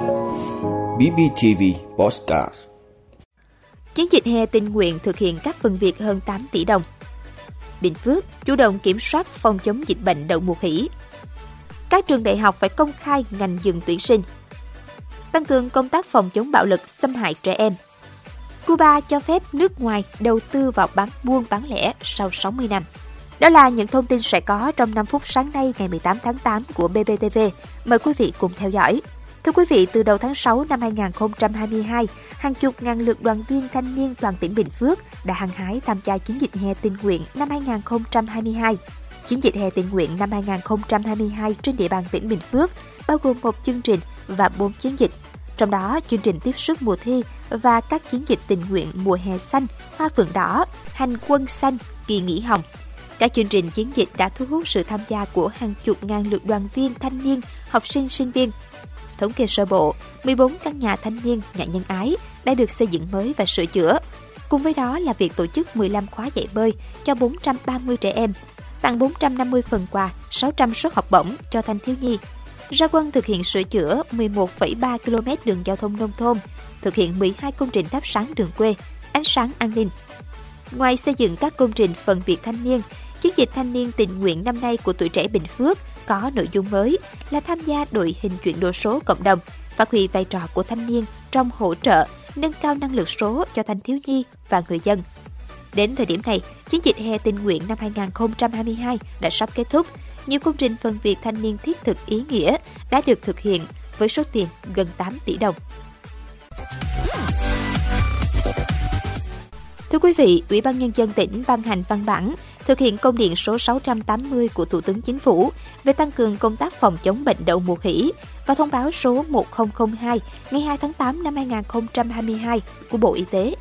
BBTV Postcard Chiến dịch hè tình nguyện thực hiện các phần việc hơn 8 tỷ đồng. Bình Phước chủ động kiểm soát phòng chống dịch bệnh đậu mùa khỉ. Các trường đại học phải công khai ngành dừng tuyển sinh. Tăng cường công tác phòng chống bạo lực xâm hại trẻ em. Cuba cho phép nước ngoài đầu tư vào bán buôn bán lẻ sau 60 năm. Đó là những thông tin sẽ có trong 5 phút sáng nay ngày 18 tháng 8 của BBTV. Mời quý vị cùng theo dõi. Thưa quý vị, từ đầu tháng 6 năm 2022, hàng chục ngàn lượt đoàn viên thanh niên toàn tỉnh Bình Phước đã hăng hái tham gia chiến dịch hè tình nguyện năm 2022. Chiến dịch hè tình nguyện năm 2022 trên địa bàn tỉnh Bình Phước bao gồm một chương trình và bốn chiến dịch. Trong đó, chương trình tiếp sức mùa thi và các chiến dịch tình nguyện mùa hè xanh, hoa phượng đỏ, hành quân xanh, kỳ nghỉ hồng. Các chương trình chiến dịch đã thu hút sự tham gia của hàng chục ngàn lượt đoàn viên thanh niên, học sinh, sinh viên, Thống kê sơ bộ, 14 căn nhà thanh niên, nhà nhân ái đã được xây dựng mới và sửa chữa. Cùng với đó là việc tổ chức 15 khóa dạy bơi cho 430 trẻ em, tặng 450 phần quà, 600 suất học bổng cho thanh thiếu nhi. Ra quân thực hiện sửa chữa 11,3 km đường giao thông nông thôn, thực hiện 12 công trình thắp sáng đường quê, ánh sáng an ninh. Ngoài xây dựng các công trình phần việc thanh niên, chiến dịch thanh niên tình nguyện năm nay của tuổi trẻ Bình Phước có nội dung mới là tham gia đội hình chuyển đổi số cộng đồng, phát huy vai trò của thanh niên trong hỗ trợ, nâng cao năng lực số cho thanh thiếu nhi và người dân. Đến thời điểm này, chiến dịch hè tình nguyện năm 2022 đã sắp kết thúc. Nhiều công trình phần việc thanh niên thiết thực ý nghĩa đã được thực hiện với số tiền gần 8 tỷ đồng. Thưa quý vị, Ủy ban Nhân dân tỉnh ban hành văn bản thực hiện công điện số 680 của Thủ tướng Chính phủ về tăng cường công tác phòng chống bệnh đậu mùa khỉ và thông báo số 1002 ngày 2 tháng 8 năm 2022 của Bộ Y tế.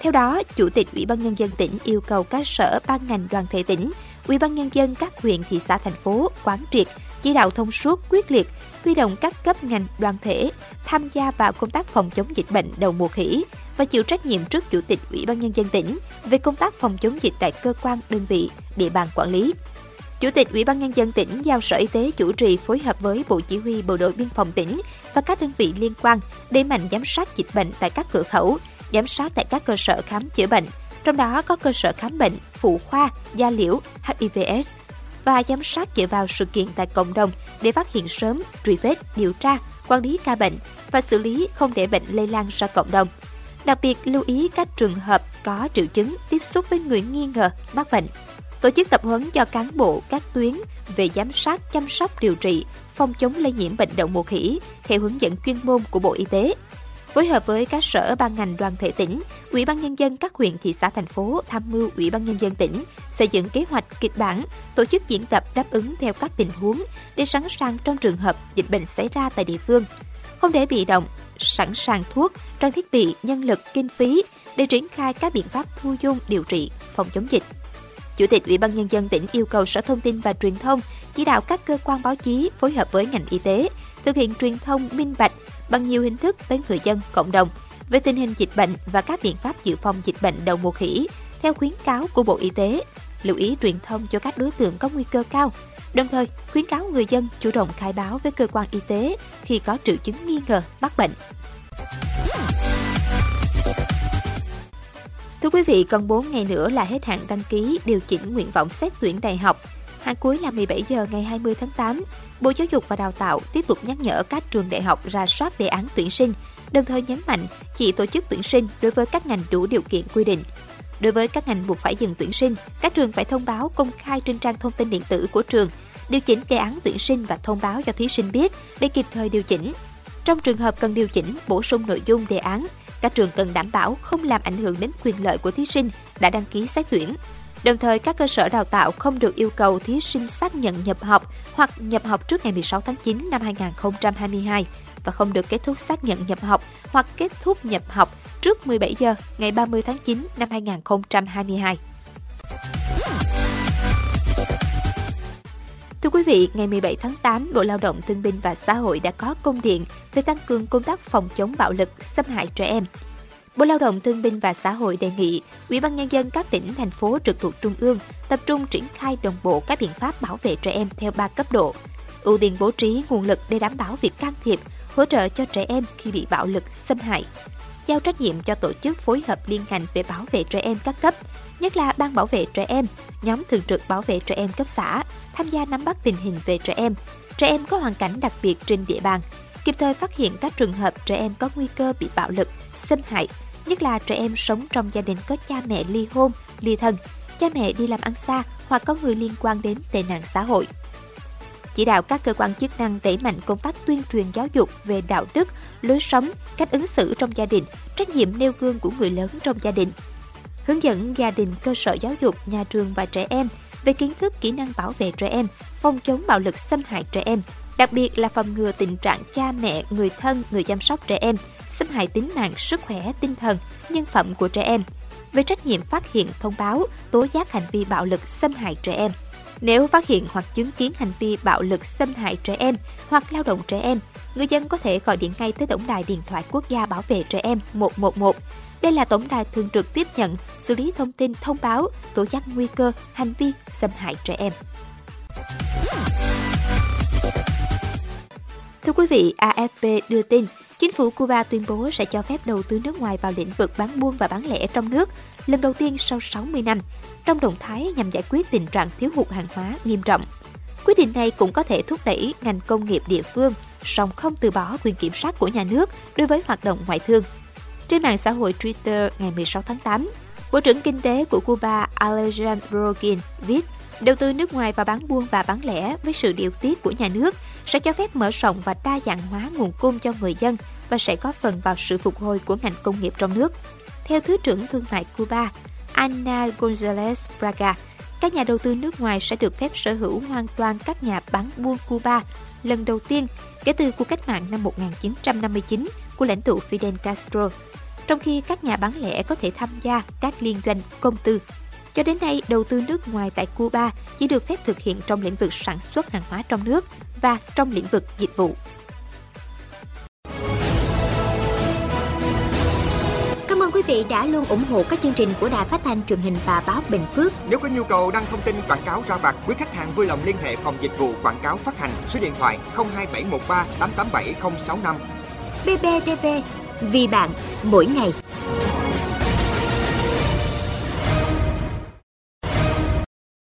Theo đó, Chủ tịch Ủy ban nhân dân tỉnh yêu cầu các sở ban ngành đoàn thể tỉnh, Ủy ban nhân dân các huyện thị xã thành phố quán triệt, chỉ đạo thông suốt quyết liệt, huy động các cấp ngành đoàn thể tham gia vào công tác phòng chống dịch bệnh đậu mùa khỉ và chịu trách nhiệm trước Chủ tịch Ủy ban Nhân dân tỉnh về công tác phòng chống dịch tại cơ quan, đơn vị, địa bàn quản lý. Chủ tịch Ủy ban Nhân dân tỉnh giao Sở Y tế chủ trì phối hợp với Bộ Chỉ huy Bộ đội Biên phòng tỉnh và các đơn vị liên quan đẩy mạnh giám sát dịch bệnh tại các cửa khẩu, giám sát tại các cơ sở khám chữa bệnh, trong đó có cơ sở khám bệnh, phụ khoa, da liễu, HIVS và giám sát dựa vào sự kiện tại cộng đồng để phát hiện sớm, truy vết, điều tra, quản lý ca bệnh và xử lý không để bệnh lây lan ra cộng đồng. Đặc biệt lưu ý các trường hợp có triệu chứng tiếp xúc với người nghi ngờ mắc bệnh. Tổ chức tập huấn cho cán bộ các tuyến về giám sát, chăm sóc, điều trị, phòng chống lây nhiễm bệnh đậu mùa khỉ theo hướng dẫn chuyên môn của Bộ Y tế. Phối hợp với các sở ban ngành đoàn thể tỉnh, Ủy ban nhân dân các huyện thị xã thành phố tham mưu Ủy ban nhân dân tỉnh xây dựng kế hoạch kịch bản, tổ chức diễn tập đáp ứng theo các tình huống để sẵn sàng trong trường hợp dịch bệnh xảy ra tại địa phương. Không để bị động, sẵn sàng thuốc, trang thiết bị, nhân lực, kinh phí để triển khai các biện pháp thu dung điều trị, phòng chống dịch. Chủ tịch Ủy ban Nhân dân tỉnh yêu cầu Sở Thông tin và Truyền thông chỉ đạo các cơ quan báo chí phối hợp với ngành y tế thực hiện truyền thông minh bạch bằng nhiều hình thức tới người dân, cộng đồng về tình hình dịch bệnh và các biện pháp dự phòng dịch bệnh đầu mùa khỉ theo khuyến cáo của Bộ Y tế, lưu ý truyền thông cho các đối tượng có nguy cơ cao Đồng thời, khuyến cáo người dân chủ động khai báo với cơ quan y tế khi có triệu chứng nghi ngờ mắc bệnh. Thưa quý vị, còn 4 ngày nữa là hết hạn đăng ký điều chỉnh nguyện vọng xét tuyển đại học. Hạn cuối là 17 giờ ngày 20 tháng 8. Bộ Giáo dục và Đào tạo tiếp tục nhắc nhở các trường đại học ra soát đề án tuyển sinh, đồng thời nhấn mạnh chỉ tổ chức tuyển sinh đối với các ngành đủ điều kiện quy định. Đối với các ngành buộc phải dừng tuyển sinh, các trường phải thông báo công khai trên trang thông tin điện tử của trường, điều chỉnh đề án tuyển sinh và thông báo cho thí sinh biết để kịp thời điều chỉnh. Trong trường hợp cần điều chỉnh, bổ sung nội dung đề án, các trường cần đảm bảo không làm ảnh hưởng đến quyền lợi của thí sinh đã đăng ký xét tuyển. Đồng thời, các cơ sở đào tạo không được yêu cầu thí sinh xác nhận nhập học hoặc nhập học trước ngày 16 tháng 9 năm 2022 và không được kết thúc xác nhận nhập học hoặc kết thúc nhập học trước 17 giờ ngày 30 tháng 9 năm 2022. Thưa quý vị, ngày 17 tháng 8, Bộ Lao động Thương binh và Xã hội đã có công điện về tăng cường công tác phòng chống bạo lực, xâm hại trẻ em. Bộ Lao động Thương binh và Xã hội đề nghị Ủy ban nhân dân các tỉnh thành phố trực thuộc trung ương tập trung triển khai đồng bộ các biện pháp bảo vệ trẻ em theo 3 cấp độ. ưu tiên bố trí nguồn lực để đảm bảo việc can thiệp, hỗ trợ cho trẻ em khi bị bạo lực xâm hại. Giao trách nhiệm cho tổ chức phối hợp liên ngành về bảo vệ trẻ em các cấp, nhất là Ban bảo vệ trẻ em, nhóm thường trực bảo vệ trẻ em cấp xã, tham gia nắm bắt tình hình về trẻ em, trẻ em có hoàn cảnh đặc biệt trên địa bàn, kịp thời phát hiện các trường hợp trẻ em có nguy cơ bị bạo lực, xâm hại, nhất là trẻ em sống trong gia đình có cha mẹ ly hôn, ly thân, cha mẹ đi làm ăn xa hoặc có người liên quan đến tệ nạn xã hội. Chỉ đạo các cơ quan chức năng đẩy mạnh công tác tuyên truyền giáo dục về đạo đức, lối sống, cách ứng xử trong gia đình, trách nhiệm nêu gương của người lớn trong gia đình. Hướng dẫn gia đình, cơ sở giáo dục, nhà trường và trẻ em về kiến thức kỹ năng bảo vệ trẻ em, phòng chống bạo lực xâm hại trẻ em, đặc biệt là phòng ngừa tình trạng cha mẹ, người thân, người chăm sóc trẻ em xâm hại tính mạng, sức khỏe, tinh thần, nhân phẩm của trẻ em, về trách nhiệm phát hiện, thông báo, tố giác hành vi bạo lực xâm hại trẻ em. Nếu phát hiện hoặc chứng kiến hành vi bạo lực xâm hại trẻ em hoặc lao động trẻ em, người dân có thể gọi điện ngay tới Tổng đài Điện thoại Quốc gia Bảo vệ trẻ em 111. Đây là tổng đài thường trực tiếp nhận, xử lý thông tin thông báo, tố giác nguy cơ hành vi xâm hại trẻ em. Thưa quý vị, AFP đưa tin, chính phủ Cuba tuyên bố sẽ cho phép đầu tư nước ngoài vào lĩnh vực bán buôn và bán lẻ trong nước lần đầu tiên sau 60 năm, trong động thái nhằm giải quyết tình trạng thiếu hụt hàng hóa nghiêm trọng. Quyết định này cũng có thể thúc đẩy ngành công nghiệp địa phương, song không từ bỏ quyền kiểm soát của nhà nước đối với hoạt động ngoại thương. Trên mạng xã hội Twitter ngày 16 tháng 8, Bộ trưởng Kinh tế của Cuba Alejandro Rogin viết đầu tư nước ngoài vào bán buôn và bán lẻ với sự điều tiết của nhà nước sẽ cho phép mở rộng và đa dạng hóa nguồn cung cho người dân và sẽ có phần vào sự phục hồi của ngành công nghiệp trong nước. Theo Thứ trưởng Thương mại Cuba, Ana González Braga, các nhà đầu tư nước ngoài sẽ được phép sở hữu hoàn toàn các nhà bán buôn Cuba lần đầu tiên kể từ cuộc cách mạng năm 1959 của lãnh tụ Fidel Castro, trong khi các nhà bán lẻ có thể tham gia các liên doanh công tư. Cho đến nay, đầu tư nước ngoài tại Cuba chỉ được phép thực hiện trong lĩnh vực sản xuất hàng hóa trong nước và trong lĩnh vực dịch vụ. Cảm ơn quý vị đã luôn ủng hộ các chương trình của Đài Phát thanh truyền hình và báo Bình Phước. Nếu có nhu cầu đăng thông tin quảng cáo ra vặt, quý khách hàng vui lòng liên hệ phòng dịch vụ quảng cáo phát hành số điện thoại 02713 887065. BBTV, vì bạn, mỗi ngày.